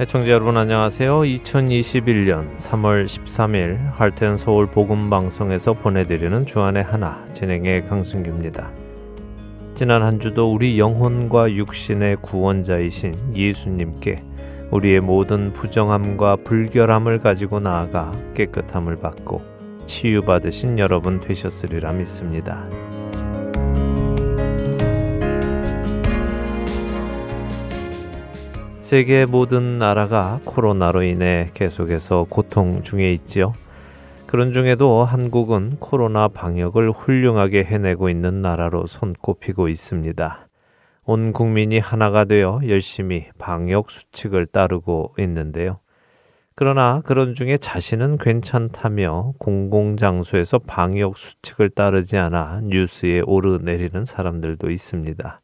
애청자 여러분 안녕하세요. 2021년 3월 13일 할텐 서울 복음 방송에서 보내드리는 주안의 하나 진행의 강승규입니다. 지난 한 주도 우리 영혼과 육신의 구원자이신 예수님께 우리의 모든 부정함과 불결함을 가지고 나아가 깨끗함을 받고 치유받으신 여러분 되셨으리라 믿습니다. 세계 모든 나라가 코로나로 인해 계속해서 고통 중에 있지요. 그런 중에도 한국은 코로나 방역을 훌륭하게 해내고 있는 나라로 손꼽히고 있습니다. 온 국민이 하나가 되어 열심히 방역 수칙을 따르고 있는데요. 그러나 그런 중에 자신은 괜찮다며 공공장소에서 방역 수칙을 따르지 않아 뉴스에 오르내리는 사람들도 있습니다.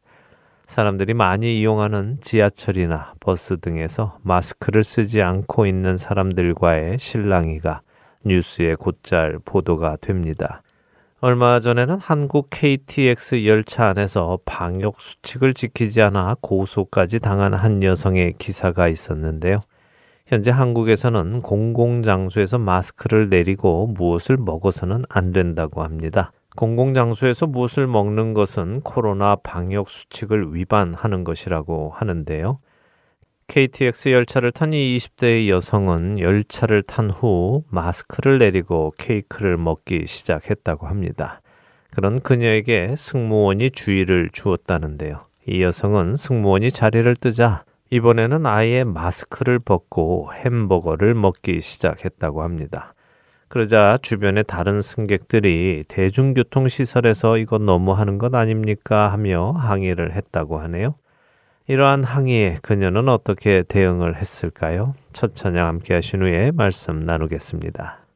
사람들이 많이 이용하는 지하철이나 버스 등에서 마스크를 쓰지 않고 있는 사람들과의 실랑이가 뉴스에 곧잘 보도가 됩니다. 얼마 전에는 한국 KTX 열차 안에서 방역 수칙을 지키지 않아 고소까지 당한 한 여성의 기사가 있었는데요. 현재 한국에서는 공공장소에서 마스크를 내리고 무엇을 먹어서는 안 된다고 합니다. 공공장소에서 무엇을 먹는 것은 코로나 방역 수칙을 위반하는 것이라고 하는데요. KTX 열차를 탄 이 20대의 여성은 열차를 탄 후 마스크를 내리고 케이크를 먹기 시작했다고 합니다. 그런 그녀에게 승무원이 주의를 주었다는데요. 이 여성은 승무원이 자리를 뜨자 이번에는 아예 마스크를 벗고 햄버거를 먹기 시작했다고 합니다. 그러자 주변의 다른 승객들이 대중교통 시설에서 이건 너무 하는 것 아닙니까 하며 항의를 했다고 하네요. 이러한 항의에 그녀는 어떻게 대응을 했을까요? 첫 찬양 함께 하신 후에 말씀 나누겠습니다.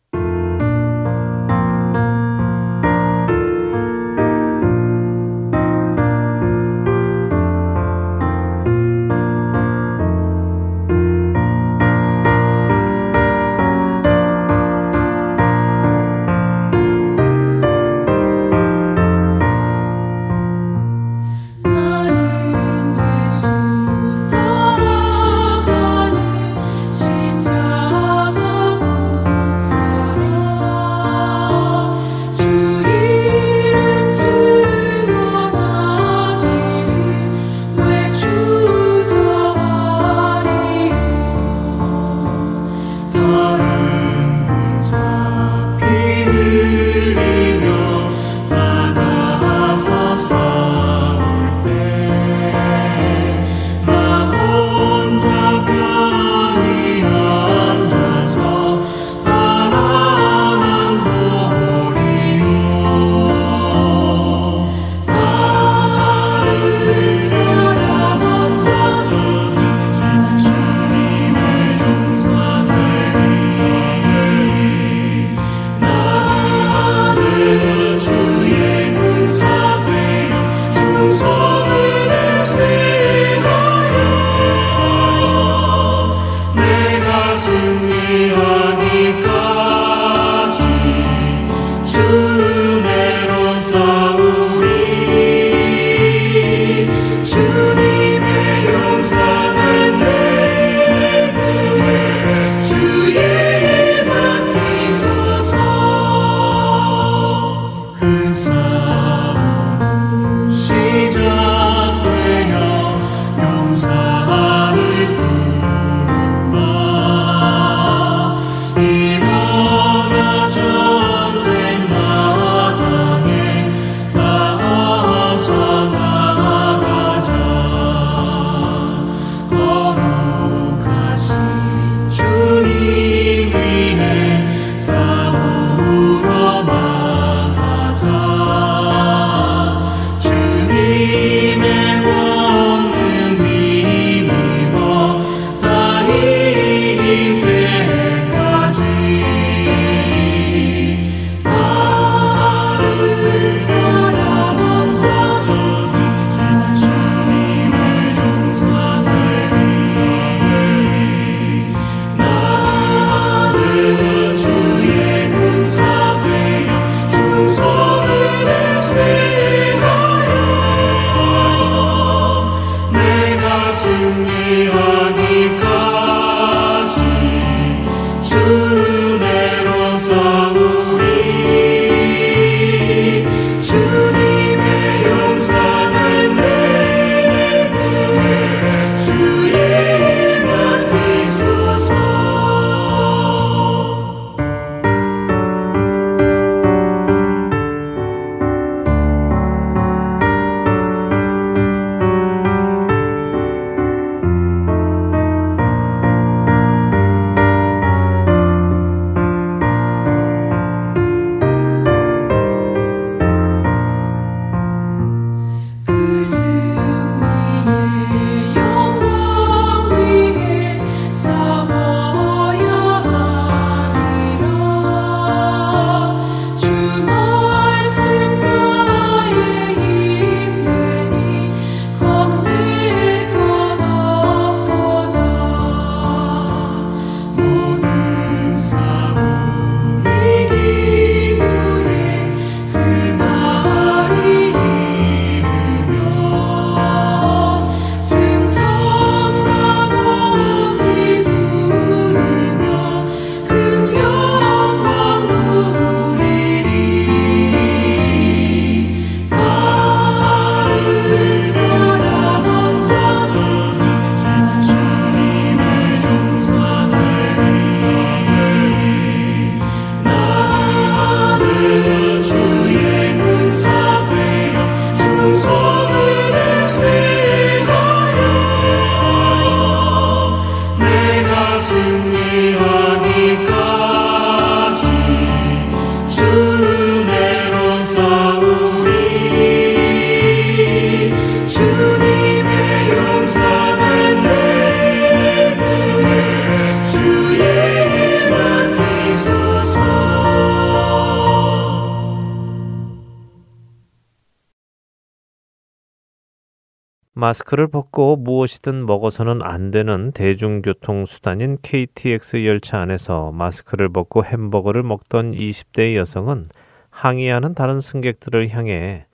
마스크를 벗고 무엇이든 먹어서는 안 되는 대중교통 수단인 KTX 열차 안에서 마스크를 벗고 햄버거를 먹던 20대 여성은 항의하는 다른 승객들을 향해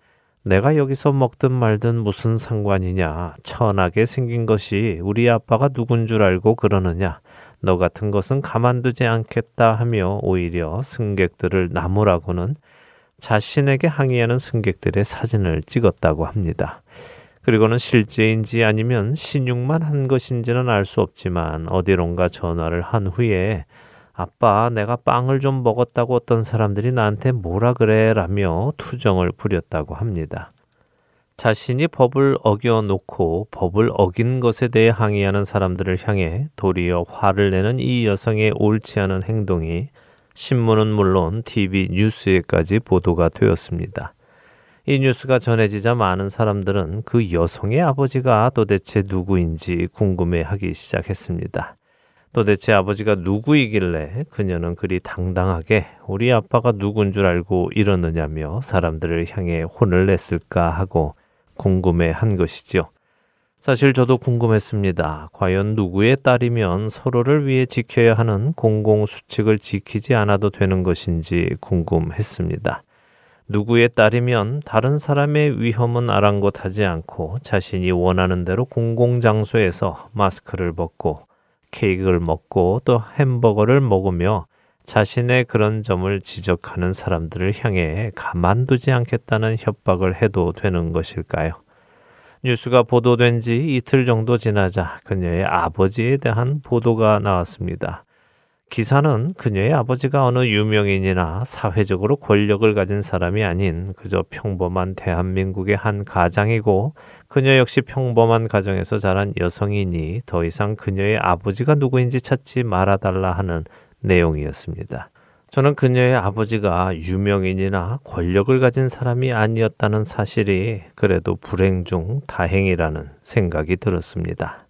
내가 여기서 먹든 말든 무슨 상관이냐. 천하게 생긴 것이 우리 아빠가 누군 줄 알고 그러느냐. 너 같은 것은 가만두지 않겠다 하며 오히려 승객들을 나무라고는 자신에게 항의하는 승객들의 사진을 찍었다고 합니다. 그리고는 실제인지 아니면 신용만 한 것인지는 알 수 없지만 어디론가 전화를 한 후에 아빠, 내가 빵을 좀 먹었다고 어떤 사람들이 나한테 뭐라 그래 라며 투정을 부렸다고 합니다. 자신이 법을 어겨 놓고 법을 어긴 것에 대해 항의하는 사람들을 향해 도리어 화를 내는 이 여성의 옳지 않은 행동이 신문은 물론 TV 뉴스에까지 보도가 되었습니다. 이 뉴스가 전해지자 많은 사람들은 그 여성의 아버지가 도대체 누구인지 궁금해 하기 시작했습니다. 도대체 아버지가 누구이길래 그녀는 그리 당당하게 우리 아빠가 누군 줄 알고 이러느냐며 사람들을 향해 혼을 냈을까 하고 궁금해 한 것이지요. 사실 저도 궁금했습니다. 과연 누구의 딸이면 서로를 위해 지켜야 하는 공공수칙을 지키지 않아도 되는 것인지 궁금했습니다. 누구의 딸이면 다른 사람의 위험은 아랑곳하지 않고 자신이 원하는 대로 공공장소에서 마스크를 벗고 케이크를 먹고 또 햄버거를 먹으며 자신의 그런 점을 지적하는 사람들을 향해 가만두지 않겠다는 협박을 해도 되는 것일까요? 뉴스가 보도된 지 이틀 정도 지나자 그녀의 아버지에 대한 보도가 나왔습니다. 기사는 그녀의 아버지가 어느 유명인이나 사회적으로 권력을 가진 사람이 아닌 그저 평범한 대한민국의 한 가장이고 그녀 역시 평범한 가정에서 자란 여성이니 더 이상 그녀의 아버지가 누구인지 찾지 말아달라 하는 내용이었습니다. 저는 그녀의 아버지가 유명인이나 권력을 가진 사람이 아니었다는 사실이 그래도 불행 중 다행이라는 생각이 들었습니다.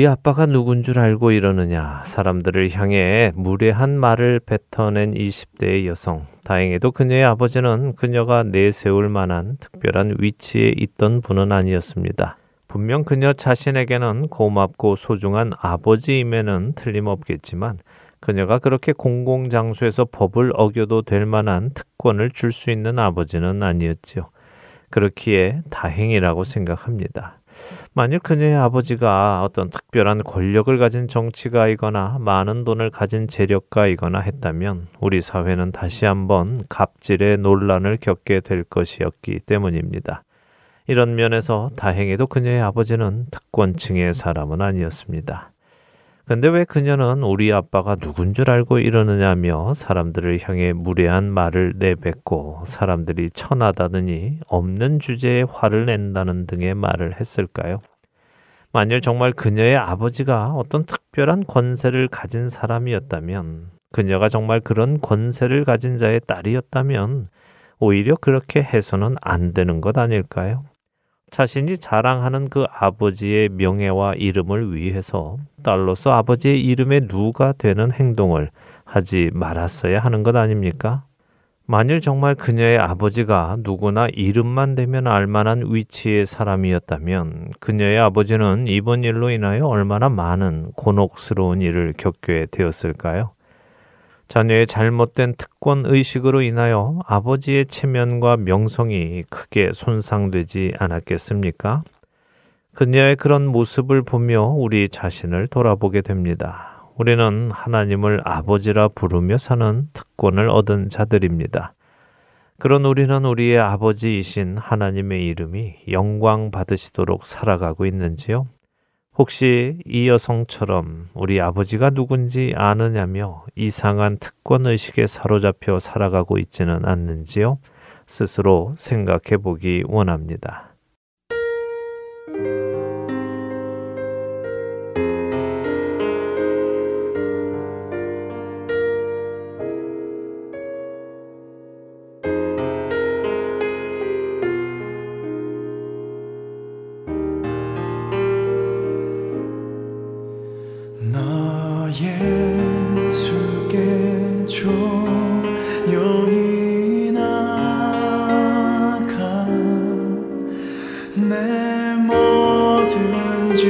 우리 아빠가 누군 줄 알고 이러느냐 사람들을 향해 무례한 말을 뱉어낸 20대의 여성. 다행히도 그녀의 아버지는 그녀가 내세울 만한 특별한 위치에 있던 분은 아니었습니다. 분명 그녀 자신에게는 고맙고 소중한 아버지임에는 틀림없겠지만 그녀가 그렇게 공공장소에서 법을 어겨도 될 만한 특권을 줄 수 있는 아버지는 아니었지요. 그렇기에 다행이라고 생각합니다. 만일 그녀의 아버지가 어떤 특별한 권력을 가진 정치가이거나 많은 돈을 가진 재력가이거나 했다면 우리 사회는 다시 한번 갑질의 논란을 겪게 될 것이었기 때문입니다. 이런 면에서 다행히도 그녀의 아버지는 특권층의 사람은 아니었습니다. 근데 왜 그녀는 우리 아빠가 누군 줄 알고 이러느냐며 사람들을 향해 무례한 말을 내뱉고 사람들이 천하다느니 없는 주제에 화를 낸다는 등의 말을 했을까요? 만일 정말 그녀의 아버지가 어떤 특별한 권세를 가진 사람이었다면, 그녀가 정말 그런 권세를 가진 자의 딸이었다면, 오히려 그렇게 해서는 안 되는 것 아닐까요? 자신이 자랑하는 그 아버지의 명예와 이름을 위해서 딸로서 아버지의 이름에 누가 되는 행동을 하지 말았어야 하는 것 아닙니까? 만일 정말 그녀의 아버지가 누구나 이름만 되면 알만한 위치의 사람이었다면 그녀의 아버지는 이번 일로 인하여 얼마나 많은 곤혹스러운 일을 겪게 되었을까요? 자녀의 잘못된 특권 의식으로 인하여 아버지의 체면과 명성이 크게 손상되지 않았겠습니까? 그녀의 그런 모습을 보며 우리 자신을 돌아보게 됩니다. 우리는 하나님을 아버지라 부르며 사는 특권을 얻은 자들입니다. 그런 우리는 우리의 아버지이신 하나님의 이름이 영광 받으시도록 살아가고 있는지요? 혹시 이 여성처럼 우리 아버지가 누군지 아느냐며 이상한 특권 의식에 사로잡혀 살아가고 있지는 않는지요? 스스로 생각해 보기 원합니다. 뭐든지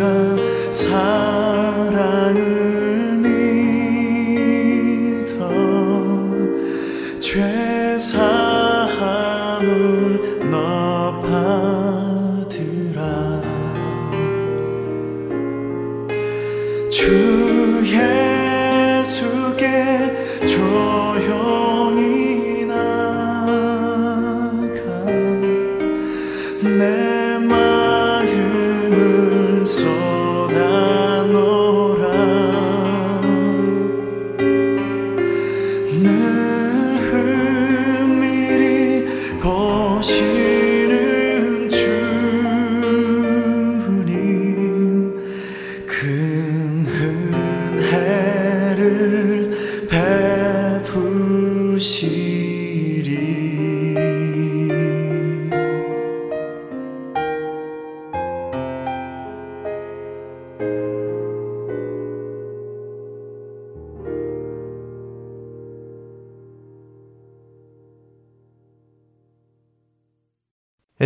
true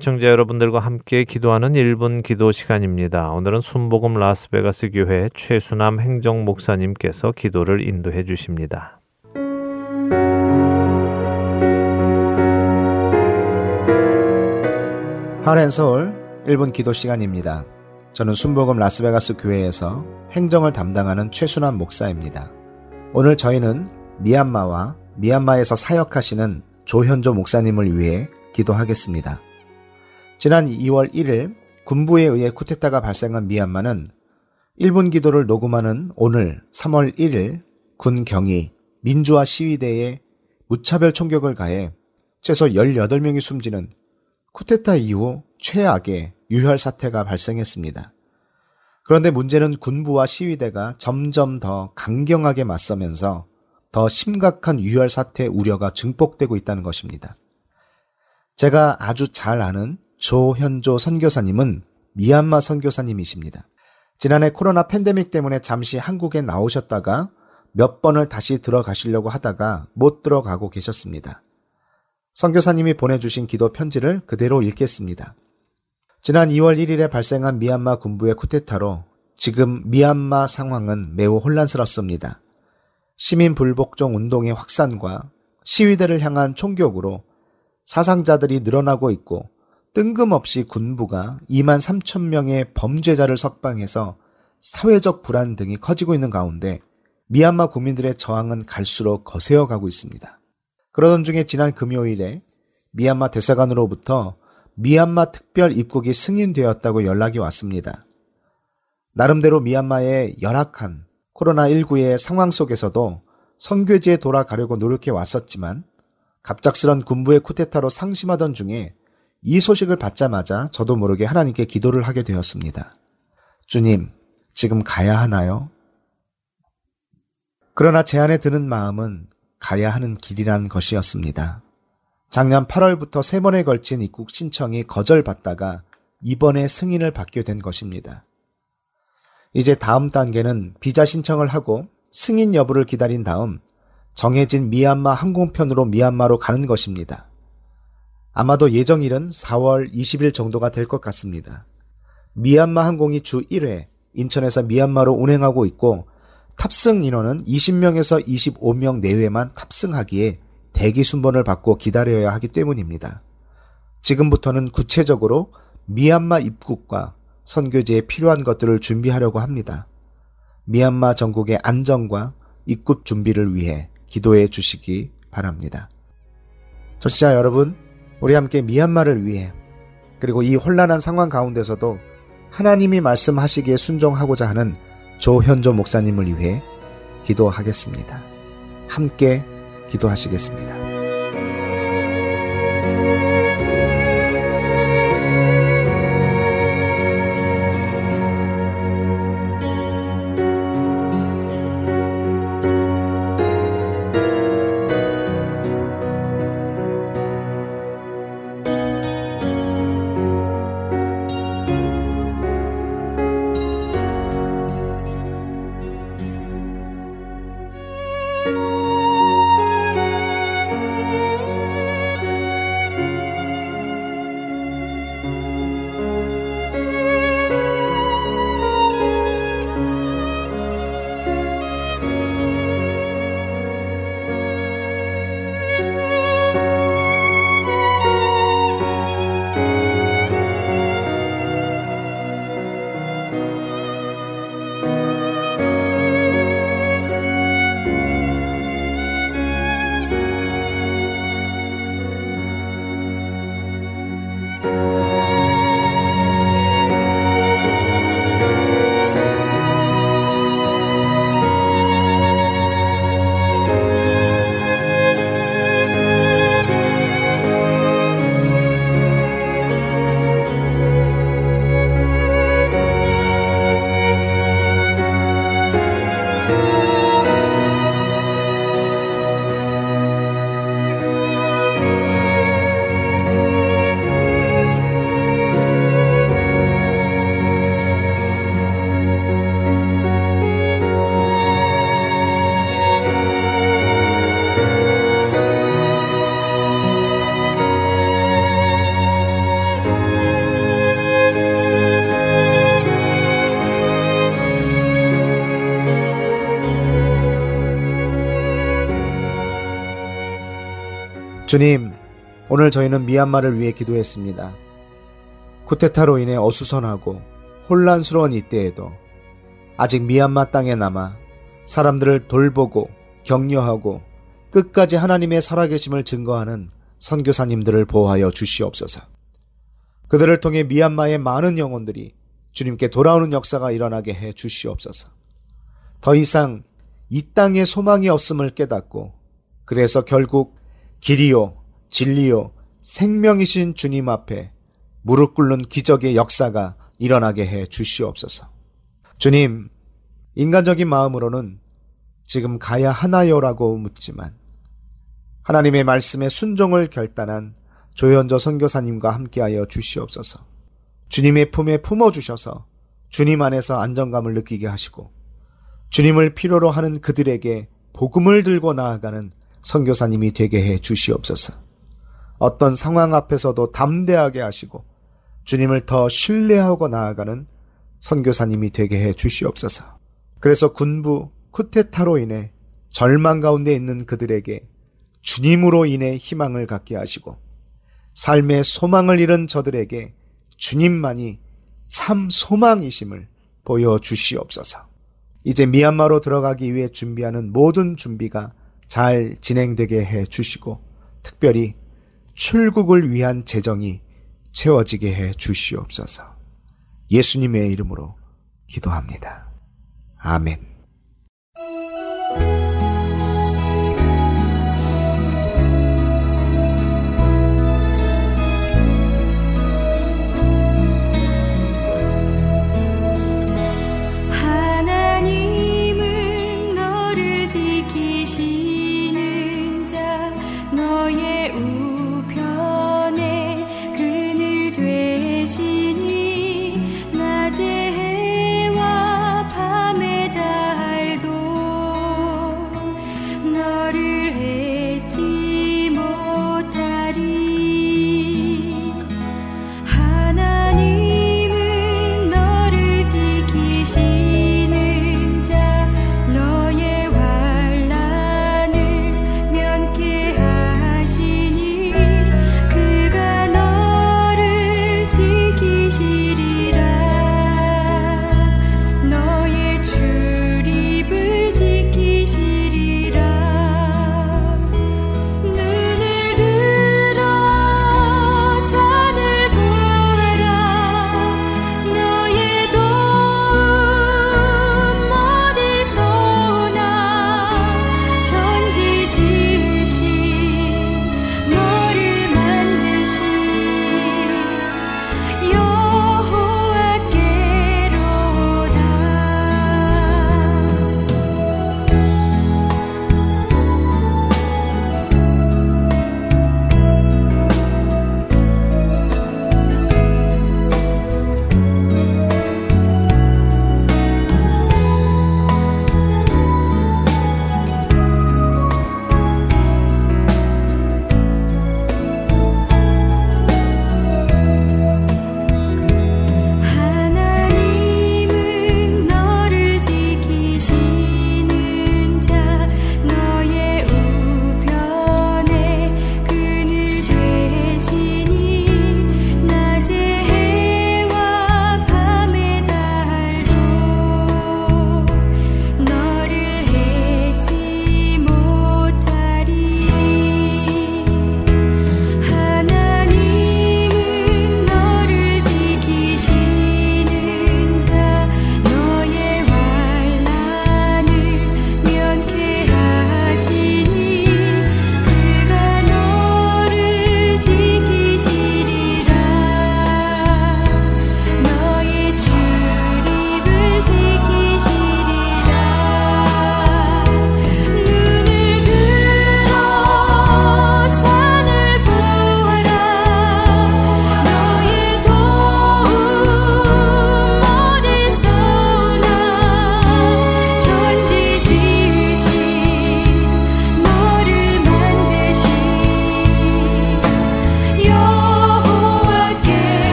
애청자 여러분들과 함께 기도하는 1분 기도 시간입니다. 오늘은 순복음 라스베가스 교회 최수남 행정 목사님께서 기도를 인도해 주십니다. 하렌 서울 1분 기도 시간입니다. 저는 순복음 라스베가스 교회에서 행정을 담당하는 최순환 목사입니다. 오늘 저희는 미얀마와 미얀마에서 사역하시는 조현조 목사님을 위해 기도하겠습니다. 지난 2월 1일 군부에 의해 쿠데타가 발생한 미얀마는 1분 기도를 녹음하는 오늘 3월 1일 군 경위 민주화 시위대에 무차별 총격을 가해 최소 18명이 숨지는 쿠데타 이후 최악의 유혈 사태가 발생했습니다. 그런데 문제는 군부와 시위대가 점점 더 강경하게 맞서면서 더 심각한 유혈 사태 우려가 증폭되고 있다는 것입니다. 제가 아주 잘 아는 조현조 선교사님은 미얀마 선교사님이십니다. 지난해 코로나 팬데믹 때문에 잠시 한국에 나오셨다가 몇 번을 다시 들어가시려고 하다가 못 들어가고 계셨습니다. 선교사님이 보내주신 기도 편지를 그대로 읽겠습니다. 지난 2월 1일에 발생한 미얀마 군부의 쿠데타로 지금 미얀마 상황은 매우 혼란스럽습니다. 시민 불복종 운동의 확산과 시위대를 향한 총격으로 사상자들이 늘어나고 있고 뜬금없이 군부가 2만 3천 명의 범죄자를 석방해서 사회적 불안 등이 커지고 있는 가운데 미얀마 국민들의 저항은 갈수록 거세어 가고 있습니다. 그러던 중에 지난 금요일에 미얀마 대사관으로부터 미얀마 특별 입국이 승인되었다고 연락이 왔습니다. 나름대로 미얀마의 열악한 코로나19의 상황 속에서도 선교지에 돌아가려고 노력해 왔었지만 갑작스런 군부의 쿠데타로 상심하던 중에 이 소식을 받자마자 저도 모르게 하나님께 기도를 하게 되었습니다. 주님, 지금 가야 하나요? 그러나 제 안에 드는 마음은 가야 하는 길이라는 것이었습니다. 작년 8월부터 세 번에 걸친 입국 신청이 거절받다가 이번에 승인을 받게 된 것입니다. 이제 다음 단계는 비자 신청을 하고 승인 여부를 기다린 다음 정해진 미얀마 항공편으로 미얀마로 가는 것입니다. 아마도 예정일은 4월 20일 정도가 될 것 같습니다. 미얀마 항공이 주 1회 인천에서 미얀마로 운행하고 있고 탑승 인원은 20명에서 25명 내외만 탑승하기에 대기 순번을 받고 기다려야 하기 때문입니다. 지금부터는 구체적으로 미얀마 입국과 선교지에 필요한 것들을 준비하려고 합니다. 미얀마 전국의 안정과 입국 준비를 위해 기도해 주시기 바랍니다. 청취자 여러분, 우리 함께 미얀마를 위해 그리고 이 혼란한 상황 가운데서도 하나님이 말씀하시기에 순종하고자 하는 조현조 목사님을 위해 기도하겠습니다. 함께 기도하시겠습니다. 주님, 오늘 저희는 미얀마를 위해 기도했습니다. 쿠데타로 인해 어수선하고 혼란스러운 이때에도 아직 미얀마 땅에 남아 사람들을 돌보고 격려하고 끝까지 하나님의 살아계심을 증거하는 선교사님들을 보호하여 주시옵소서. 그들을 통해 미얀마의 많은 영혼들이 주님께 돌아오는 역사가 일어나게 해 주시옵소서. 더 이상 이 땅에 소망이 없음을 깨닫고 그래서 결국 길이요, 진리요, 생명이신 주님 앞에 무릎 꿇는 기적의 역사가 일어나게 해 주시옵소서. 주님, 인간적인 마음으로는 지금 가야 하나요라고 묻지만 하나님의 말씀에 순종을 결단한 조현저 선교사님과 함께하여 주시옵소서. 주님의 품에 품어 주셔서 주님 안에서 안정감을 느끼게 하시고 주님을 필요로 하는 그들에게 복음을 들고 나아가는 선교사님이 되게 해 주시옵소서. 어떤 상황 앞에서도 담대하게 하시고 주님을 더 신뢰하고 나아가는 선교사님이 되게 해 주시옵소서. 그래서 군부 쿠테타로 인해 절망 가운데 있는 그들에게 주님으로 인해 희망을 갖게 하시고 삶의 소망을 잃은 저들에게 주님만이 참 소망이심을 보여 주시옵소서. 이제 미얀마로 들어가기 위해 준비하는 모든 준비가 잘 진행되게 해 주시고 특별히 출국을 위한 재정이 채워지게 해 주시옵소서. 예수님의 이름으로 기도합니다. 아멘.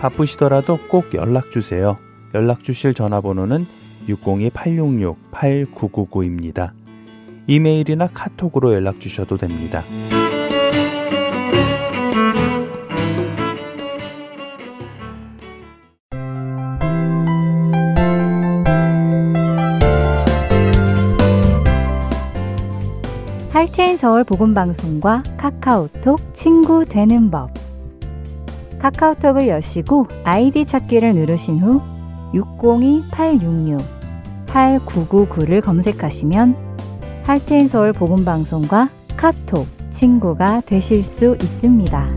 바쁘시더라도 꼭 연락 주세요. 연락 주실 전화번호는 602-866-8999입니다. 이메일이나 카톡으로 연락 주셔도 됩니다. 할테인 서울 복음 방송과 카카오톡 친구 되는 법. 카카오톡을 여시고 아이디 찾기를 누르신 후 602-866-8999를 검색하시면 할테인 서울 복음 방송과 카톡 친구가 되실 수 있습니다.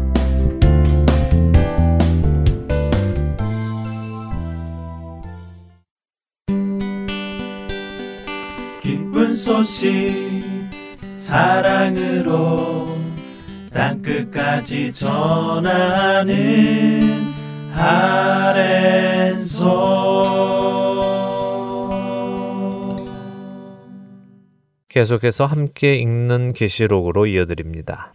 기쁜 소식 사랑으로 땅끝까지 전하는 아랜소 계속해서 함께 읽는 계시록으로 이어드립니다.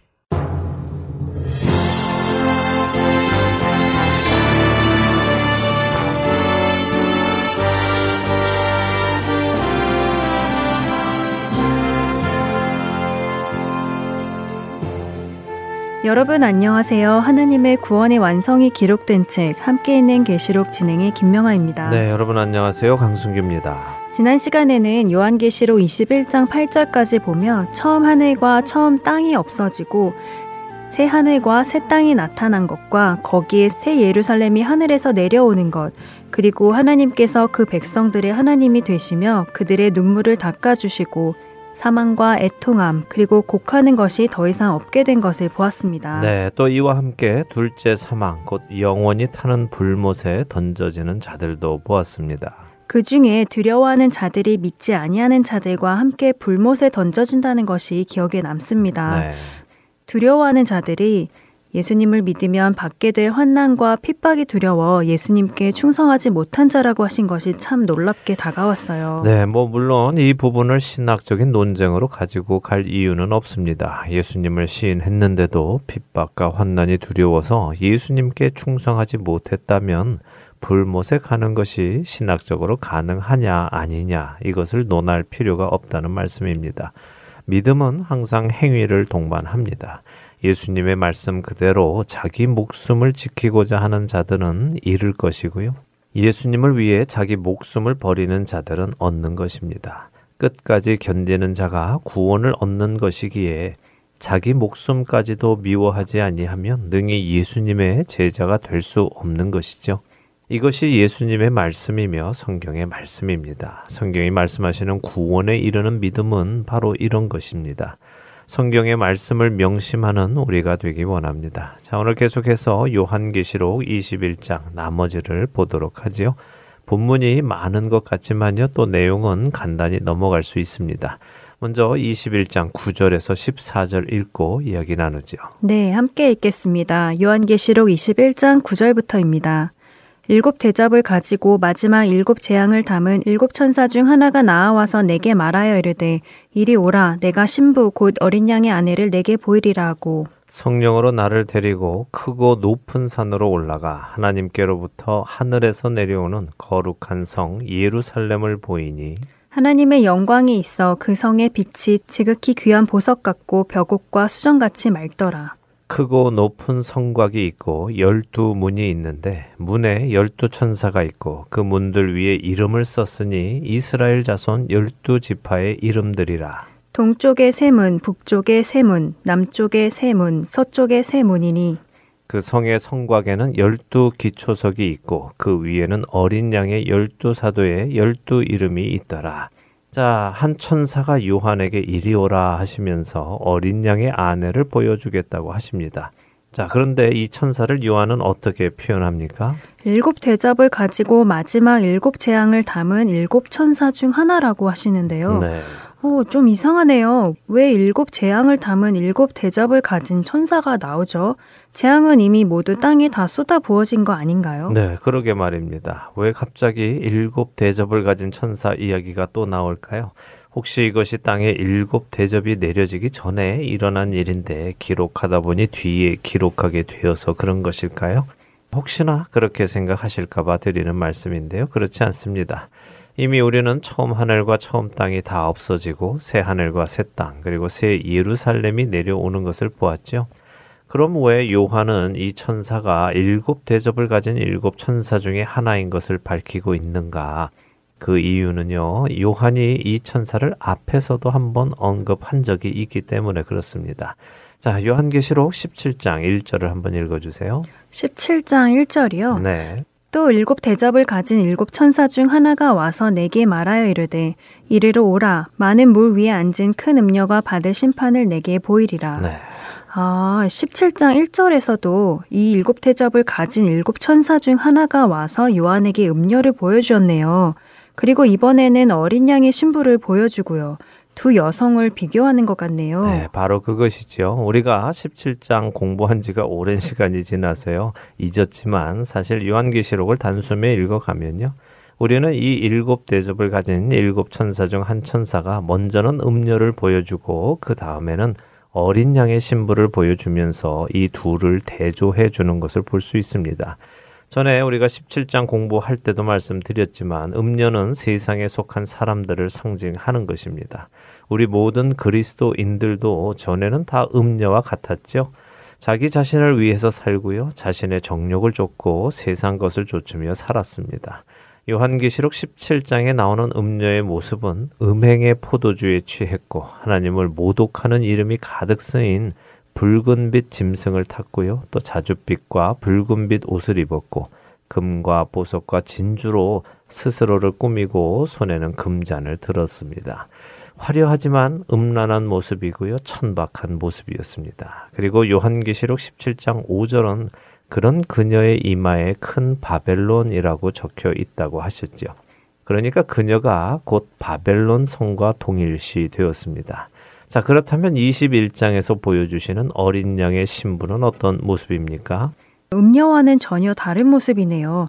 여러분 안녕하세요. 하나님의 구원의 완성이 기록된 책 함께 있는 계시록 진행의 김명아입니다. 네, 여러분 안녕하세요. 강순규입니다. 지난 시간에는 요한계시록 21장 8절까지 보며 처음 하늘과 처음 땅이 없어지고 새 하늘과 새 땅이 나타난 것과 거기에 새 예루살렘이 하늘에서 내려오는 것 그리고 하나님께서 그 백성들의 하나님이 되시며 그들의 눈물을 닦아주시고 사망과 애통함 그리고 곡하는 것이 더 이상 없게 된 것을 보았습니다. 네, 또 이와 함께 둘째 사망 곧 영원히 타는 불못에 던져지는 자들도 보았습니다. 그 중에 두려워하는 자들이 믿지 아니하는 자들과 함께 불못에 던져진다는 것이 기억에 남습니다. 네. 두려워하는 자들이 예수님을 믿으면 받게 될 환난과 핍박이 두려워 예수님께 충성하지 못한 자라고 하신 것이 참 놀랍게 다가왔어요. 네, 뭐 물론 이 부분을 신학적인 논쟁으로 가지고 갈 이유는 없습니다. 예수님을 시인했는데도 핍박과 환난이 두려워서 예수님께 충성하지 못했다면 불못에 가는 것이 신학적으로 가능하냐 아니냐 이것을 논할 필요가 없다는 말씀입니다. 믿음은 항상 행위를 동반합니다. 예수님의 말씀 그대로 자기 목숨을 지키고자 하는 자들은 잃을 것이고요. 예수님을 위해 자기 목숨을 버리는 자들은 얻는 것입니다. 끝까지 견디는 자가 구원을 얻는 것이기에 자기 목숨까지도 미워하지 아니하면 능히 예수님의 제자가 될 수 없는 것이죠. 이것이 예수님의 말씀이며 성경의 말씀입니다. 성경이 말씀하시는 구원에 이르는 믿음은 바로 이런 것입니다. 성경의 말씀을 명심하는 우리가 되기 원합니다. 자, 오늘 계속해서 요한계시록 21장 나머지를 보도록 하지요. 본문이 많은 것 같지만요. 또 내용은 간단히 넘어갈 수 있습니다. 먼저 21장 9절에서 14절 읽고 이야기 나누죠. 네, 함께 읽겠습니다. 요한계시록 21장 9절부터입니다. 일곱 대접을 가지고 마지막 일곱 재앙을 담은 일곱 천사 중 하나가 나아와서 내게 말하여 이르되 이리 오라 내가 신부 곧 어린 양의 아내를 내게 보이리라 하고 성령으로 나를 데리고 크고 높은 산으로 올라가 하나님께로부터 하늘에서 내려오는 거룩한 성 예루살렘을 보이니 하나님의 영광이 있어 그 성의 빛이 지극히 귀한 보석 같고 벽옥과 수정같이 맑더라. 크고 높은 성곽이 있고 열두 문이 있는데 문에 열두 천사가 있고 그 문들 위에 이름을 썼으니 이스라엘 자손 열두 지파의 이름들이라. 동쪽의 세 문, 북쪽의 세 문, 남쪽의 세 문, 서쪽의 세 문이니 그 성의 성곽에는 열두 기초석이 있고 그 위에는 어린 양의 열두 사도의 열두 이름이 있더라. 자, 한 천사가 요한에게 이리 오라 하시면서 어린 양의 아내를 보여주겠다고 하십니다. 자, 그런데 이 천사를 요한은 어떻게 표현합니까? 일곱 대접을 가지고 마지막 일곱 재앙을 담은 일곱 천사 중 하나라고 하시는데요. 네. 어, 좀 이상하네요. 왜 일곱 재앙을 담은 일곱 대접을 가진 천사가 나오죠? 재앙은 이미 모두 땅에 다 쏟아 부어진 거 아닌가요? 네, 그러게 말입니다. 왜 갑자기 일곱 대접을 가진 천사 이야기가 또 나올까요? 혹시 이것이 땅에 일곱 대접이 내려지기 전에 일어난 일인데 기록하다 보니 뒤에 기록하게 되어서 그런 것일까요? 혹시나 그렇게 생각하실까봐 드리는 말씀인데요. 그렇지 않습니다. 이미 우리는 처음 하늘과 처음 땅이 다 없어지고 새 하늘과 새 땅, 그리고 새 예루살렘이 내려오는 것을 보았죠. 그럼 왜 요한은 이 천사가 일곱 대접을 가진 일곱 천사 중에 하나인 것을 밝히고 있는가? 그 이유는요, 요한이 이 천사를 앞에서도 한번 언급한 적이 있기 때문에 그렇습니다. 자, 요한계시록 17장 1절을 한번 읽어주세요. 17장 1절이요? 네. 또 일곱 대접을 가진 일곱 천사 중 하나가 와서 내게 말하여 이르되 이리로 오라 많은 물 위에 앉은 큰 음녀가 받을 심판을 내게 보이리라. 네. 아, 17장 1절에서도 이 일곱 대접을 가진 일곱 천사 중 하나가 와서 요한에게 음녀를 보여주었네요. 그리고 이번에는 어린 양의 신부를 보여주고요. 두 여성을 비교하는 것 같네요. 네, 바로 그것이죠. 우리가 17장 공부한 지가 오랜 시간이 지나서요. 잊었지만 사실 요한계시록을 단숨에 읽어가면요. 우리는 이 일곱 대접을 가진 일곱 천사 중 한 천사가 먼저는 음료를 보여주고 그 다음에는 어린 양의 신부를 보여주면서 이 둘을 대조해 주는 것을 볼 수 있습니다. 전에 우리가 17장 공부할 때도 말씀드렸지만 음료는 세상에 속한 사람들을 상징하는 것입니다. 우리 모든 그리스도인들도 전에는 다 음녀와 같았죠. 자기 자신을 위해서 살고요. 자신의 정욕을 쫓고 세상 것을 쫓으며 살았습니다. 요한계시록 17장에 나오는 음녀의 모습은 음행의 포도주에 취했고 하나님을 모독하는 이름이 가득 쓰인 붉은빛 짐승을 탔고요. 또 자줏빛과 붉은빛 옷을 입었고 금과 보석과 진주로 스스로를 꾸미고 손에는 금잔을 들었습니다. 화려하지만 음란한 모습이고요. 천박한 모습이었습니다. 그리고 요한계시록 17장 5절은 그런 그녀의 이마에 큰 바벨론이라고 적혀 있다고 하셨죠. 그러니까 그녀가 곧 바벨론 성과 동일시 되었습니다. 자, 그렇다면 21장에서 보여주시는 어린 양의 신부는 어떤 모습입니까? 음녀와는 전혀 다른 모습이네요.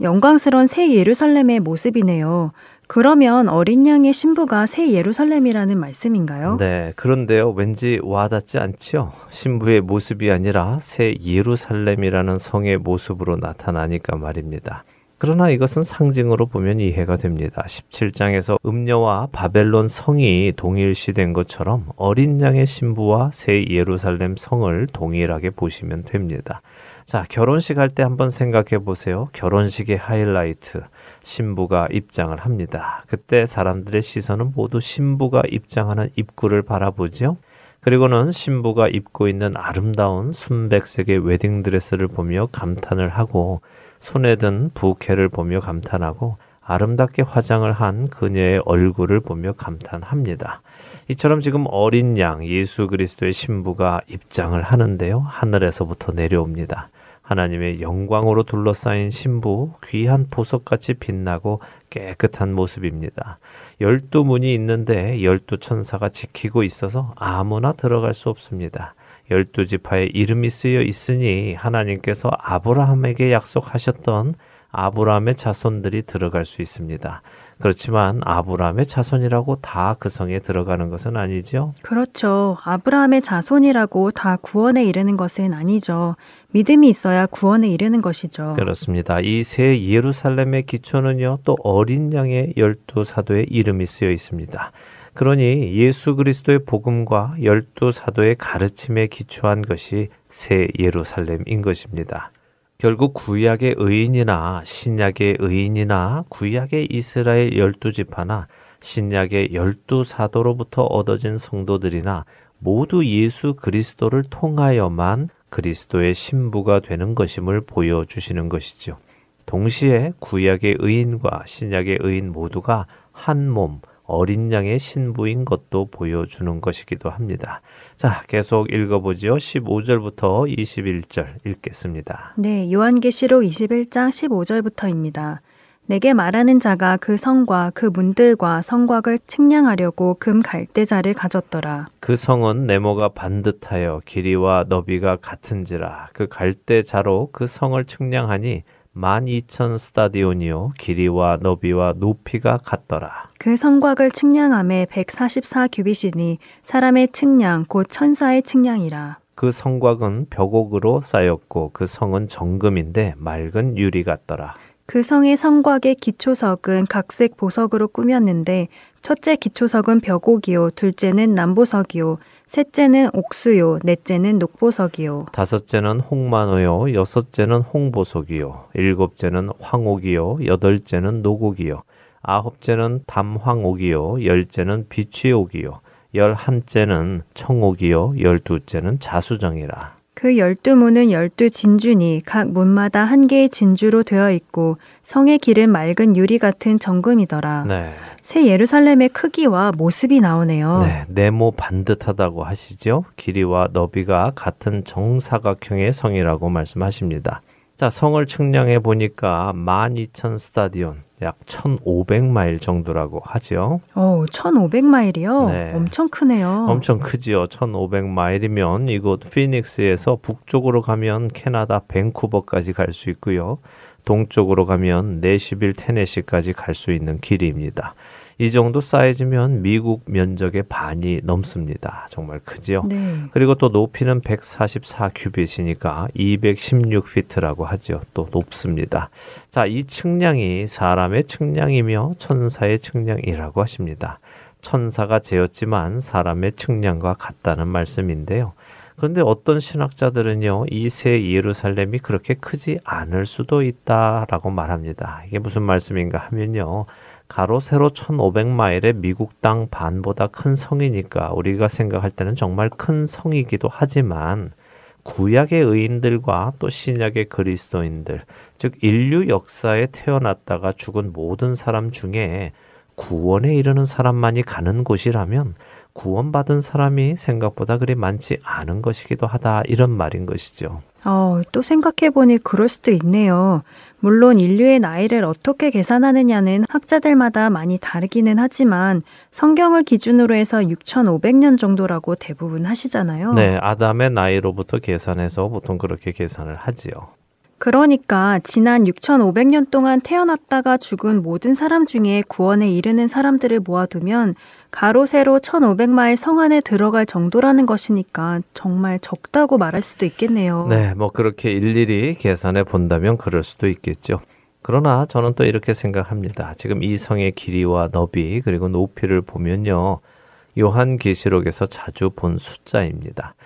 영광스러운 새 예루살렘의 모습이네요. 그러면 어린 양의 신부가 새 예루살렘이라는 말씀인가요? 네, 그런데요. 왠지 와닿지 않죠? 신부의 모습이 아니라 새 예루살렘이라는 성의 모습으로 나타나니까 말입니다. 그러나 이것은 상징으로 보면 이해가 됩니다. 17장에서 음녀와 바벨론 성이 동일시된 것처럼 어린 양의 신부와 새 예루살렘 성을 동일하게 보시면 됩니다. 자, 결혼식 할 때 한번 생각해 보세요. 결혼식의 하이라이트. 신부가 입장을 합니다. 그때 사람들의 시선은 모두 신부가 입장하는 입구를 바라보죠. 그리고는 신부가 입고 있는 아름다운 순백색의 웨딩드레스를 보며 감탄을 하고 손에 든 부케를 보며 감탄하고 아름답게 화장을 한 그녀의 얼굴을 보며 감탄합니다. 이처럼 지금 어린 양 예수 그리스도의 신부가 입장을 하는데요. 하늘에서부터 내려옵니다. 하나님의 영광으로 둘러싸인 신부, 귀한 보석같이 빛나고 깨끗한 모습입니다. 열두 문이 있는데 열두 천사가 지키고 있어서 아무나 들어갈 수 없습니다. 열두 지파의 이름이 쓰여 있으니 하나님께서 아브라함에게 약속하셨던 아브라함의 자손들이 들어갈 수 있습니다. 그렇지만 아브라함의 자손이라고 다 그 성에 들어가는 것은 아니죠. 그렇죠. 아브라함의 자손이라고 다 구원에 이르는 것은 아니죠. 믿음이 있어야 구원에 이르는 것이죠. 그렇습니다. 이 새 예루살렘의 기초는요, 또 어린 양의 열두 사도의 이름이 쓰여 있습니다. 그러니 예수 그리스도의 복음과 열두 사도의 가르침에 기초한 것이 새 예루살렘인 것입니다. 결국 구약의 의인이나 신약의 의인이나 구약의 이스라엘 열두 지파나 신약의 열두 사도로부터 얻어진 성도들이나 모두 예수 그리스도를 통하여만 그리스도의 신부가 되는 것임을 보여주시는 것이죠. 동시에 구약의 의인과 신약의 의인 모두가 한 몸, 어린 양의 신부인 것도 보여주는 것이기도 합니다. 자, 계속 읽어보지요. 15절부터 21절 읽겠습니다. 네, 요한계시록 21장 15절부터입니다. 내게 말하는 자가 그 성과 그 문들과 성곽을 측량하려고 금 갈대자를 가졌더라. 그 성은 네모가 반듯하여 길이와 너비가 같은지라 그 갈대자로 그 성을 측량하니 12,000 스타디온이요 길이와 너비와 높이가 같더라. 그 성곽을 측량함에 144 규빗이니 사람의 측량 곧 천사의 측량이라. 그 성곽은 벽옥으로 쌓였고 그 성은 정금인데 맑은 유리 같더라. 그 성의 성곽의 기초석은 각색 보석으로 꾸몄는데 첫째 기초석은 벽옥이요 둘째는 남보석이요 셋째는 옥수요, 넷째는 녹보석이요. 다섯째는 홍만호요, 여섯째는 홍보석이요, 일곱째는 황옥이요, 여덟째는 노곡이요, 아홉째는 담황옥이요, 열째는 비취옥이요, 열한째는 청옥이요, 열두째는 자수정이라. 그 열두 문은 열두 진주니 각 문마다 한 개의 진주로 되어 있고 성의 길은 맑은 유리 같은 정금이더라. 네. 새 예루살렘의 크기와 모습이 나오네요. 네, 네모 반듯하다고 하시죠. 길이와 너비가 같은 정사각형의 성이라고 말씀하십니다. 자, 성을 측량해 보니까 12,000 스타디온, 약 1,500마일 정도라고 하죠. 오, 1,500마일이요? 네. 엄청 크네요. 엄청 크지요. 1,500마일이면 이곳 피닉스에서 북쪽으로 가면 캐나다 밴쿠버까지 갈 수 있고요. 동쪽으로 가면 내시빌 테네시까지 갈 수 있는 길이입니다. 이 정도 사이즈면 미국 면적의 반이 넘습니다. 정말 크지요. 네. 그리고 또 높이는 144 큐빗이니까 216 피트라고 하죠. 또 높습니다. 자, 이 측량이 사람의 측량이며 천사의 측량이라고 하십니다. 천사가 재었지만 사람의 측량과 같다는 말씀인데요. 그런데 어떤 신학자들은요, 이 새 예루살렘이 그렇게 크지 않을 수도 있다라고 말합니다. 이게 무슨 말씀인가 하면요. 가로 세로 1500마일의 미국 땅 반보다 큰 성이니까 우리가 생각할 때는 정말 큰 성이기도 하지만 구약의 의인들과 또 신약의 그리스도인들, 즉 인류 역사에 태어났다가 죽은 모든 사람 중에 구원에 이르는 사람만이 가는 곳이라면 구원받은 사람이 생각보다 그리 많지 않은 것이기도 하다 이런 말인 것이죠. 어, 또 생각해보니 그럴 수도 있네요. 물론 인류의 나이를 어떻게 계산하느냐는 학자들마다 많이 다르기는 하지만 성경을 기준으로 해서 6,500년 정도라고 대부분 하시잖아요. 네, 아담의 나이로부터 계산해서 보통 그렇게 계산을 하지요. 그러니까 지난 6,500년 동안 태어났다가 죽은 모든 사람 중에 구원에 이르는 사람들을 모아두면 가로 세로 1,500마일 성 안에 들어갈 정도라는 것이니까 정말 적다고 말할 수도 있겠네요. 네, 뭐 그렇게 일일이 계산해 본다면 그럴 수도 있겠죠. 그러나 저는 또 이렇게 생각합니다. 지금 이 성의 길이와 너비 그리고 높이를 보면요. 요한 계시록에서 자주 본 숫자입니다.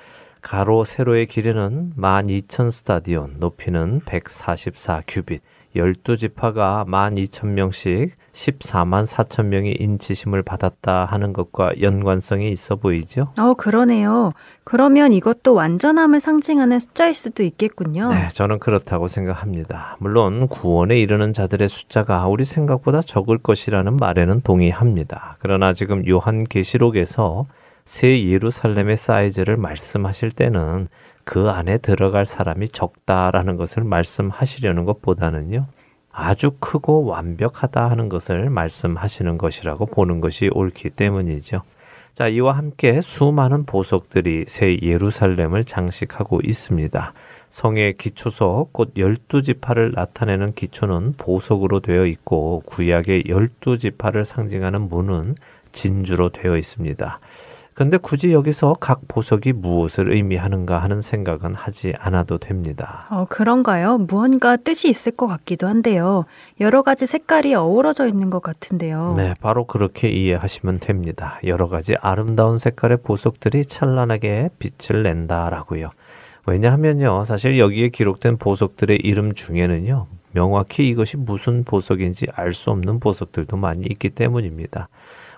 가로 세로의 길이는 12,000 스타디온, 높이는 144 큐빗, 12지파가 12,000명씩 14만 4천 명이 인치심을 받았다 하는 것과 연관성이 있어 보이죠? 어, 그러네요. 그러면 이것도 완전함을 상징하는 숫자일 수도 있겠군요. 네, 저는 그렇다고 생각합니다. 물론 구원에 이르는 자들의 숫자가 우리 생각보다 적을 것이라는 말에는 동의합니다. 그러나 지금 요한 계시록에서 새 예루살렘의 사이즈를 말씀하실 때는 그 안에 들어갈 사람이 적다라는 것을 말씀하시려는 것보다는요. 아주 크고 완벽하다 하는 것을 말씀하시는 것이라고 보는 것이 옳기 때문이죠. 자, 이와 함께 수많은 보석들이 새 예루살렘을 장식하고 있습니다. 성의 기초석, 곧 열두 지파를 나타내는 기초는 보석으로 되어 있고, 구약의 열두 지파를 상징하는 문은 진주로 되어 있습니다. 근데 굳이 여기서 각 보석이 무엇을 의미하는가 하는 생각은 하지 않아도 됩니다. 어, 그런가요? 무언가 뜻이 있을 것 같기도 한데요. 여러 가지 색깔이 어우러져 있는 것 같은데요. 네, 바로 그렇게 이해하시면 됩니다. 여러 가지 아름다운 색깔의 보석들이 찬란하게 빛을 낸다라고요. 왜냐하면요, 사실 여기에 기록된 보석들의 이름 중에는요, 명확히 이것이 무슨 보석인지 알 수 없는 보석들도 많이 있기 때문입니다.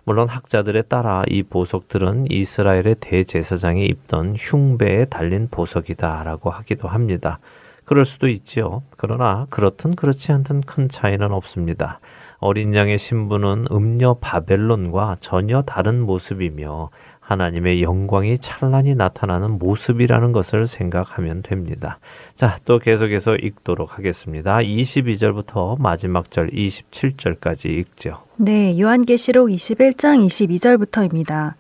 물론 학자들에 따라 이 보석들은 이스라엘의 대제사장이 입던 흉배에 달린 보석이다라고 하기도 합니다. 그럴 수도 있지요. 그러나 그렇든 그렇지 않든 큰 차이는 없습니다. 어린 양의 신부는 음녀 바벨론과 전혀 다른 모습이며 하나님의 영광이 찬란히 나타나는 모습이라는 것을 생각하면 됩니다. 자, 또 계속해서 읽도록 하겠습니다. 22절부터 마지막 절 27절까지 읽죠. 네, 요한계시록 21장 22절부터입니다.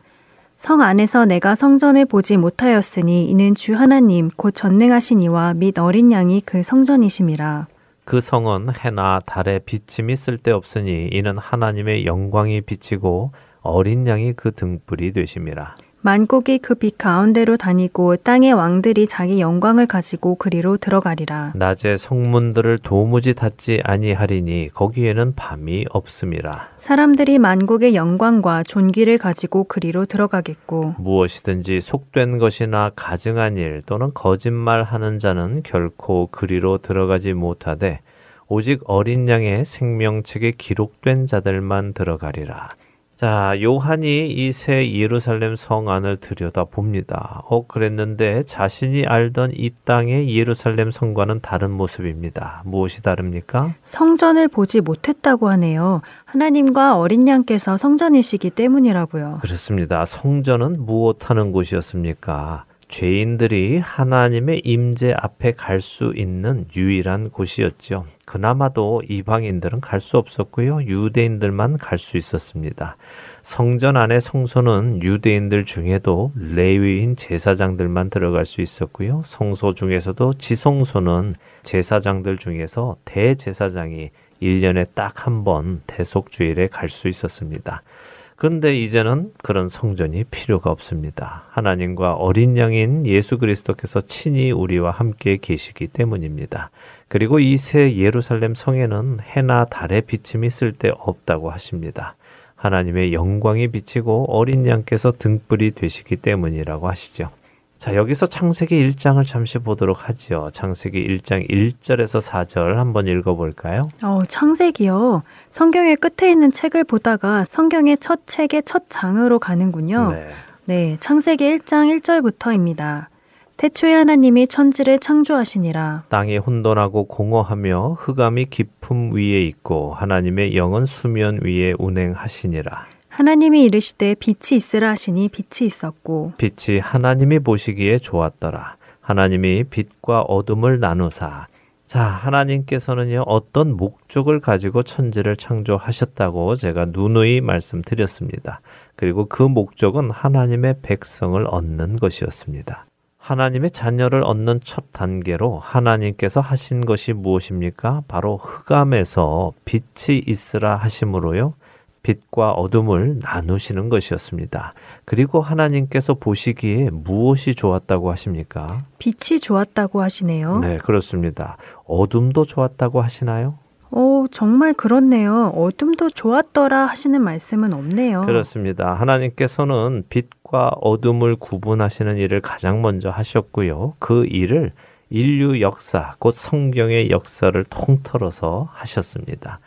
성 안에서 내가 성전을 보지 못하였으니 이는 주 하나님 곧 전능하신 이와 및 어린 양이 그 성전이심이라. 그 성은 해나 달에 비침이 쓸데없으니 이는 하나님의 영광이 비치고 어린 양이 그 등불이 되심이라. 만국이 그 빛 가운데로 다니고 땅의 왕들이 자기 영광을 가지고 그리로 들어가리라. 낮에 성문들을 도무지 닫지 아니하리니 거기에는 밤이 없음이라. 사람들이 만국의 영광과 존귀를 가지고 그리로 들어가겠고 무엇이든지 속된 것이나 가증한 일 또는 거짓말하는 자는 결코 그리로 들어가지 못하되 오직 어린 양의 생명책에 기록된 자들만 들어가리라. 자, 요한이 이 새 예루살렘 성 안을 들여다 봅니다. 어, 그랬는데 자신이 알던 이 땅의 예루살렘 성과는 다른 모습입니다. 무엇이 다릅니까? 성전을 보지 못했다고 하네요. 하나님과 어린 양께서 성전이시기 때문이라고요. 그렇습니다. 성전은 무엇하는 곳이었습니까? 죄인들이 하나님의 임재 앞에 갈 수 있는 유일한 곳이었죠. 그나마도 이방인들은 갈 수 없었고요. 유대인들만 갈 수 있었습니다. 성전 안의 성소는 유대인들 중에도 레위인 제사장들만 들어갈 수 있었고요. 성소 중에서도 지성소는 제사장들 중에서 대제사장이 1년에 딱 한 번 대속주일에 갈 수 있었습니다. 그런데 이제는 그런 성전이 필요가 없습니다. 하나님과 어린 양인 예수 그리스도께서 친히 우리와 함께 계시기 때문입니다. 그리고 이 새 예루살렘 성에는 해나 달의 비침이 쓸데 없다고 하십니다. 하나님의 영광이 비치고 어린 양께서 등불이 되시기 때문이라고 하시죠. 자, 여기서 창세기 1장을 잠시 보도록 하지요. 창세기 1장 1절에서 4절 한번 읽어 볼까요? 어, 창세기요. 성경의 끝에 있는 책을 보다가 성경의 첫 책의 첫 장으로 가는군요. 네. 네, 창세기 1장 1절부터입니다. 태초에 하나님이 천지를 창조하시니라. 땅이 혼돈하고 공허하며 흑암이 깊음 위에 있고 하나님의 영은 수면 위에 운행하시니라. 하나님이 이르시되 빛이 있으라 하시니 빛이 있었고 빛이 하나님이 보시기에 좋았더라. 하나님이 빛과 어둠을 나누사 자, 하나님께서는요, 어떤 목적을 가지고 천지를 창조하셨다고 제가 누누이 말씀드렸습니다. 그리고 그 목적은 하나님의 백성을 얻는 것이었습니다. 하나님의 자녀를 얻는 첫 단계로 하나님께서 하신 것이 무엇입니까? 바로 흑암에서 빛이 있으라 하심으로요. 빛과 어둠을 나누시는 것이었습니다. 그리고 하나님께서 보시기에 무엇이 좋았다고 하십니까? 빛이 좋았다고 하시네요. 네, 그렇습니다. 어둠도 좋았다고 하시나요? 오, 정말 그렇네요. 어둠도 좋았더라 하시는 말씀은 없네요. 그렇습니다. 하나님께서는 빛과 어둠을 구분하시는 일을 가장 먼저 하셨고요. 그 일을 인류 역사, 곧 성경의 역사를 통틀어서 하셨습니다.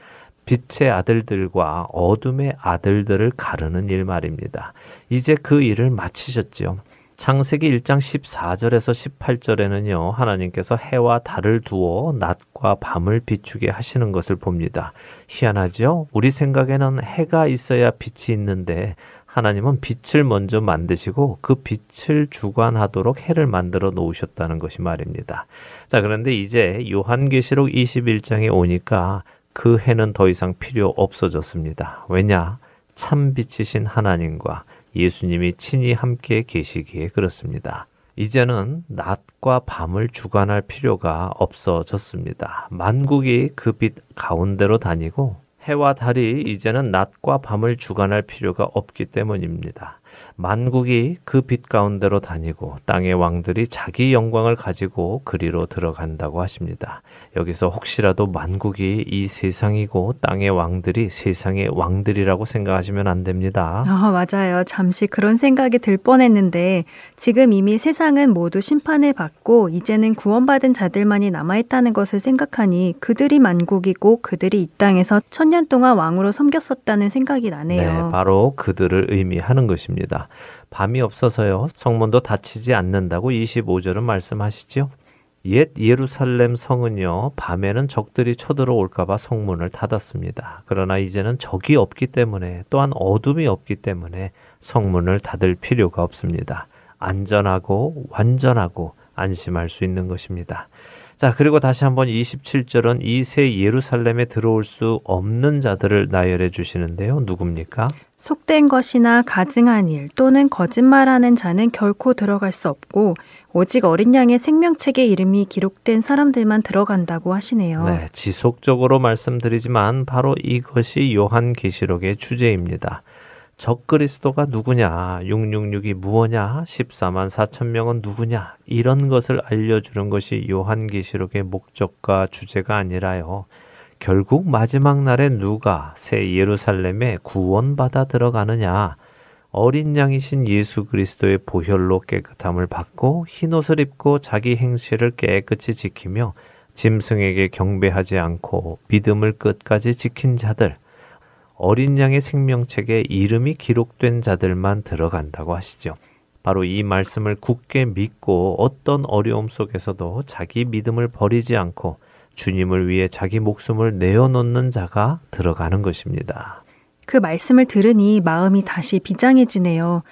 빛의 아들들과 어둠의 아들들을 가르는 일 말입니다. 이제 그 일을 마치셨지요. 창세기 1장 14절에서 18절에는요, 하나님께서 해와 달을 두어 낮과 밤을 비추게 하시는 것을 봅니다. 희한하죠? 우리 생각에는 해가 있어야 빛이 있는데, 하나님은 빛을 먼저 만드시고 그 빛을 주관하도록 해를 만들어 놓으셨다는 것이 말입니다. 자, 그런데 이제 요한계시록 21장에 오니까 그 해는 더 이상 필요 없어졌습니다. 왜냐? 참 빛이신 하나님과 예수님이 친히 함께 계시기에 그렇습니다. 이제는 낮과 밤을 주관할 필요가 없어졌습니다. 만국이 그 빛 가운데로 다니고 해와 달이 이제는 낮과 밤을 주관할 필요가 없기 때문입니다. 만국이 그 빛 가운데로 다니고 땅의 왕들이 자기 영광을 가지고 그리로 들어간다고 하십니다. 여기서 혹시라도 만국이 이 세상이고 땅의 왕들이 세상의 왕들이라고 생각하시면 안 됩니다. 아, 맞아요. 잠시 그런 생각이 들 뻔했는데 지금 이미 세상은 모두 심판을 받고 이제는 구원받은 자들만이 남아있다는 것을 생각하니 그들이 만국이고 그들이 이 땅에서 천년 동안 왕으로 섬겼었다는 생각이 나네요. 네, 바로 그들을 의미하는 것입니다. 밤이 없어서요. 성문도 닫히지 않는다고 25절은 말씀하시죠. 옛 예루살렘 성은요, 밤에는 적들이 쳐들어올까봐 성문을 닫았습니다. 그러나 이제는 적이 없기 때문에 또한 어둠이 없기 때문에 성문을 닫을 필요가 없습니다. 안전하고 완전하고 안심할 수 있는 것입니다. 자, 그리고 다시 한번 27절은 이 새 예루살렘에 들어올 수 없는 자들을 나열해 주시는데요. 누굽니까? 속된 것이나 가증한 일 또는 거짓말하는 자는 결코 들어갈 수 없고 오직 어린 양의 생명책에 이름이 기록된 사람들만 들어간다고 하시네요. 네, 지속적으로 말씀드리지만 바로 이것이 요한 계시록의 주제입니다. 적그리스도가 누구냐, 666이 무엇냐, 14만 4천 명은 누구냐, 이런 것을 알려주는 것이 요한계시록의 목적과 주제가 아니라요. 결국 마지막 날에 누가 새 예루살렘에 구원받아 들어가느냐, 어린 양이신 예수 그리스도의 보혈로 깨끗함을 받고 흰옷을 입고 자기 행실을 깨끗이 지키며 짐승에게 경배하지 않고 믿음을 끝까지 지킨 자들, 어린 양의 생명책에 이름이 기록된 자들만 들어간다고 하시죠. 바로 이 말씀을 굳게 믿고 어떤 어려움 속에서도 자기 믿음을 버리지 않고 주님을 위해 자기 목숨을 내어놓는 자가 들어가는 것입니다. 그 말씀을 들으니 마음이 다시 비장해지네요.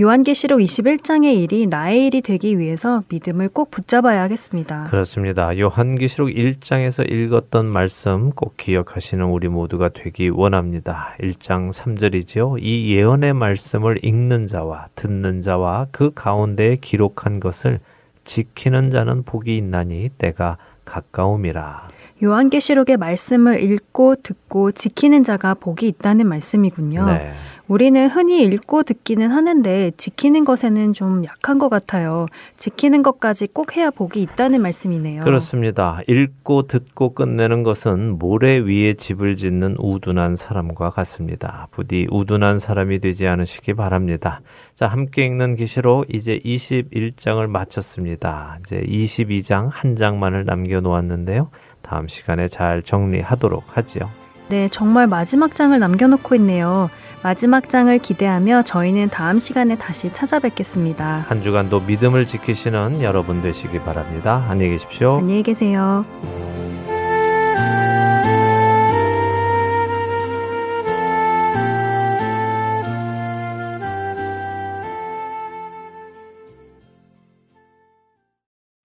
요한계시록 21장의 일이 나의 일이 되기 위해서 믿음을 꼭 붙잡아야 하겠습니다. 그렇습니다. 요한계시록 1장에서 읽었던 말씀 꼭 기억하시는 우리 모두가 되기 원합니다. 1장 3절이지요. 이 예언의 말씀을 읽는 자와 듣는 자와 그 가운데에 기록한 것을 지키는 자는 복이 있나니 때가 가까움이라. 요한계시록의 말씀을 읽고 듣고 지키는 자가 복이 있다는 말씀이군요. 네. 우리는 흔히 읽고 듣기는 하는데 지키는 것에는 좀 약한 것 같아요. 지키는 것까지 꼭 해야 복이 있다는 말씀이네요. 그렇습니다. 읽고 듣고 끝내는 것은 모래 위에 집을 짓는 우둔한 사람과 같습니다. 부디 우둔한 사람이 되지 않으시기 바랍니다. 자, 함께 읽는 기시로 이제 21장을 마쳤습니다. 이제 22장 한 장만을 남겨 놓았는데요. 다음 시간에 잘 정리하도록 하지요. 네, 정말 마지막 장을 남겨놓고 있네요. 마지막 장을 기대하며 저희는 다음 시간에 다시 찾아뵙겠습니다. 한 주간도 믿음을 지키시는 여러분 되시기 바랍니다. 안녕히 계십시오. 안녕히 계세요.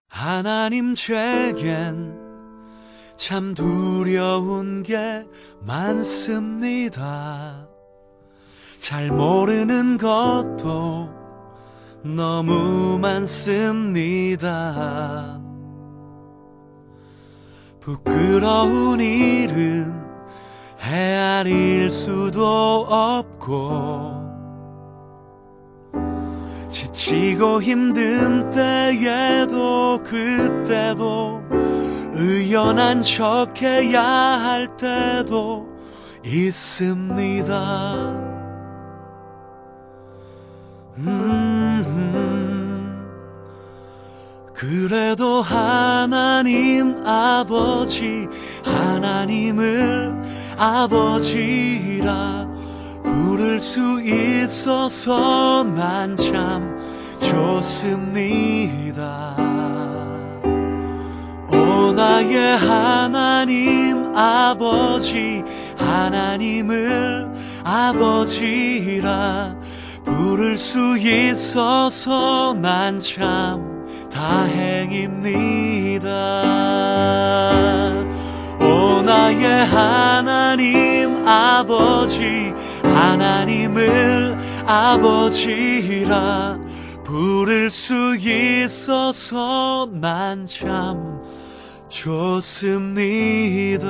하나님 제겐 참 두려운 게 많습니다. 잘 모르는 것도 너무 많습니다. 부끄러운 일은 헤아릴 수도 없고 지치고 힘든 때에도 그때도 의연한 척해야 할 때도 있습니다. 음, 그래도 하나님 아버지, 하나님을 아버지라 부를 수 있어서 난 참 좋습니다. 하나님 아버지 하나님을 아버지라 부를 수 있어서 난 참 다행입니다. 오 나의 하나님 아버지 하나님을 아버지라 부를 수 있어서 난 참 좋습니다.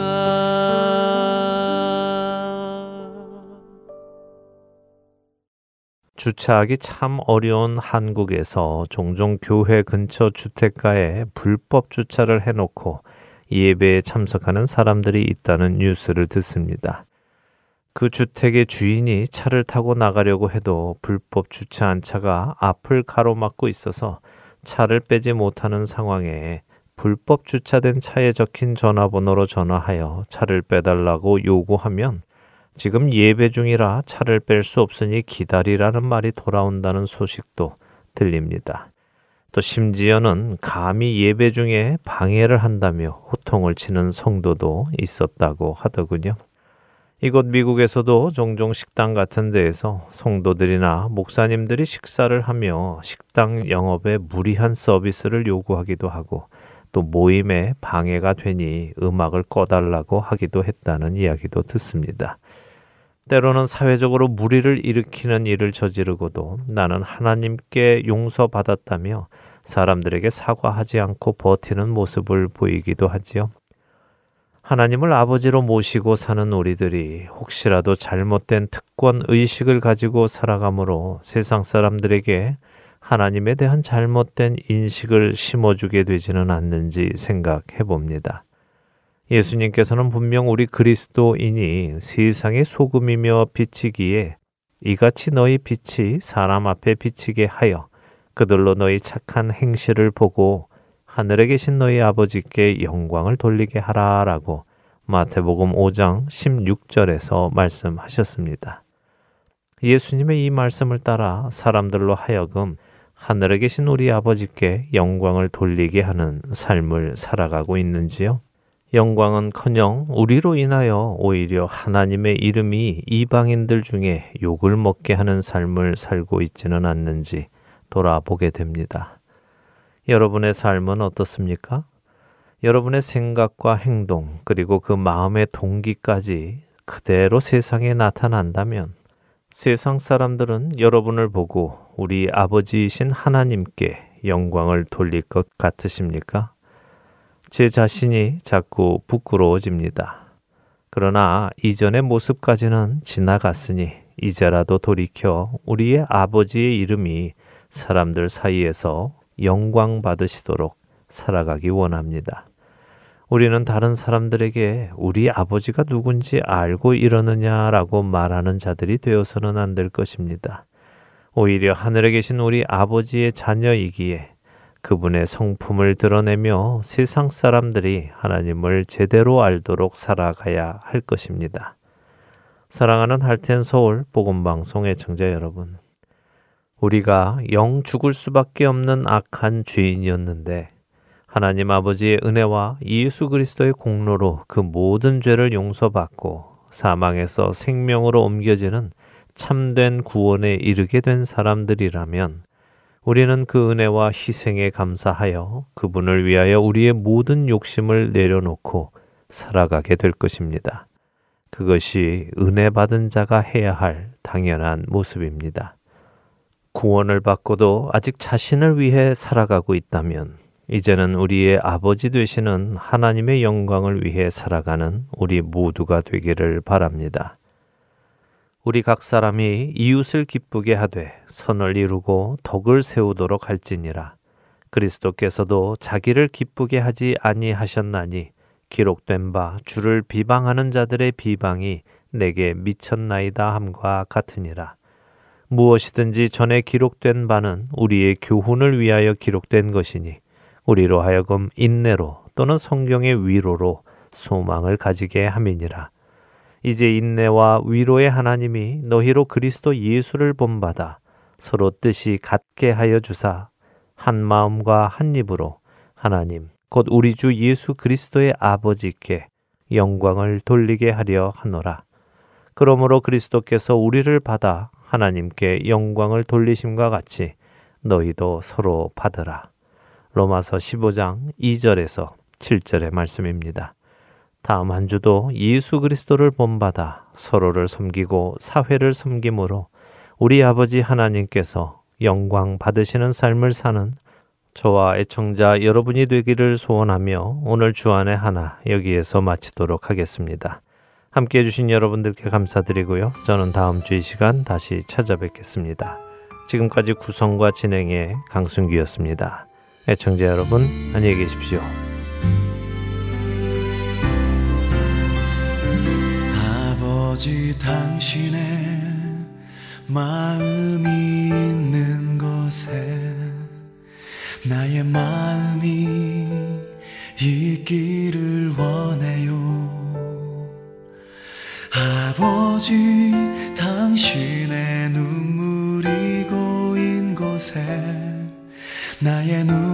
주차하기 참 어려운 한국에서 종종 교회 근처 주택가에 불법 주차를 해놓고 예배에 참석하는 사람들이 있다는 뉴스를 듣습니다. 그 주택의 주인이 차를 타고 나가려고 해도 불법 주차한 차가 앞을 가로막고 있어서 차를 빼지 못하는 상황에 불법 주차된 차에 적힌 전화번호로 전화하여 차를 빼달라고 요구하면 지금 예배 중이라 차를 뺄 수 없으니 기다리라는 말이 돌아온다는 소식도 들립니다. 또 심지어는 감히 예배 중에 방해를 한다며 호통을 치는 성도도 있었다고 하더군요. 이곳 미국에서도 종종 식당 같은 데에서 성도들이나 목사님들이 식사를 하며 식당 영업에 무리한 서비스를 요구하기도 하고 또 모임에 방해가 되니 음악을 꺼달라고 하기도 했다는 이야기도 듣습니다. 때로는 사회적으로 무리를 일으키는 일을 저지르고도 나는 하나님께 용서받았다며 사람들에게 사과하지 않고 버티는 모습을 보이기도 하지요. 하나님을 아버지로 모시고 사는 우리들이 혹시라도 잘못된 특권 의식을 가지고 살아가므로 세상 사람들에게 하나님에 대한 잘못된 인식을 심어주게 되지는 않는지 생각해 봅니다. 예수님께서는 분명 우리 그리스도인이 세상의 소금이며 비치기에 이같이 너희 빛이 사람 앞에 비치게 하여 그들로 너희 착한 행실을 보고 하늘에 계신 너희 아버지께 영광을 돌리게 하라라고 마태복음 5장 16절에서 말씀하셨습니다. 예수님의 이 말씀을 따라 사람들로 하여금 하늘에 계신 우리 아버지께 영광을 돌리게 하는 삶을 살아가고 있는지요? 영광은 커녕 우리로 인하여 오히려 하나님의 이름이 이방인들 중에 욕을 먹게 하는 삶을 살고 있지는 않는지 돌아보게 됩니다. 여러분의 삶은 어떻습니까? 여러분의 생각과 행동, 그리고 그 마음의 동기까지 그대로 세상에 나타난다면 세상 사람들은 여러분을 보고 우리 아버지이신 하나님께 영광을 돌릴 것 같으십니까? 제 자신이 자꾸 부끄러워집니다. 그러나 이전의 모습까지는 지나갔으니 이제라도 돌이켜 우리의 아버지의 이름이 사람들 사이에서 영광 받으시도록 살아가기 원합니다. 우리는 다른 사람들에게 우리 아버지가 누군지 알고 이러느냐라고 말하는 자들이 되어서는 안 될 것입니다. 오히려 하늘에 계신 우리 아버지의 자녀이기에 그분의 성품을 드러내며 세상 사람들이 하나님을 제대로 알도록 살아가야 할 것입니다. 사랑하는 할텐 서울 복음 방송의 청자 여러분. 우리가 영 죽을 수밖에 없는 악한 죄인이었는데 하나님 아버지의 은혜와 예수 그리스도의 공로로 그 모든 죄를 용서받고 사망에서 생명으로 옮겨지는 참된 구원에 이르게 된 사람들이라면 우리는 그 은혜와 희생에 감사하여 그분을 위하여 우리의 모든 욕심을 내려놓고 살아가게 될 것입니다. 그것이 은혜 받은 자가 해야 할 당연한 모습입니다. 구원을 받고도 아직 자신을 위해 살아가고 있다면 이제는 우리의 아버지 되시는 하나님의 영광을 위해 살아가는 우리 모두가 되기를 바랍니다. 우리 각 사람이 이웃을 기쁘게 하되 선을 이루고 덕을 세우도록 할지니라. 그리스도께서도 자기를 기쁘게 하지 아니하셨나니 기록된 바 주를 비방하는 자들의 비방이 내게 미쳤나이다 함과 같으니라. 무엇이든지 전에 기록된 바는 우리의 교훈을 위하여 기록된 것이니 우리로 하여금 인내로 또는 성경의 위로로 소망을 가지게 함이니라. 이제 인내와 위로의 하나님이 너희로 그리스도 예수를 본받아 서로 뜻이 같게 하여 주사 한 마음과 한 입으로 하나님 곧 우리 주 예수 그리스도의 아버지께 영광을 돌리게 하려 하노라. 그러므로 그리스도께서 우리를 받아 하나님께 영광을 돌리심과 같이 너희도 서로 받으라. 로마서 15장 2절에서 7절의 말씀입니다. 다음 한 주도 예수 그리스도를 본받아 서로를 섬기고 사회를 섬김으로 우리 아버지 하나님께서 영광 받으시는 삶을 사는 저와 애청자 여러분이 되기를 소원하며 오늘 주안의 하나 여기에서 마치도록 하겠습니다. 함께 해주신 여러분들께 감사드리고요. 저는 다음 주 이 시간 다시 찾아뵙겠습니다. 지금까지 구성과 진행의 강순기였습니다. 애청자 여러분, 안녕히 계십시오. 아버지 당신의 마음이 있는 곳에 나의 마음이 있기를 원해요. 아버지 당신의 눈물이 고인 곳에 나의 눈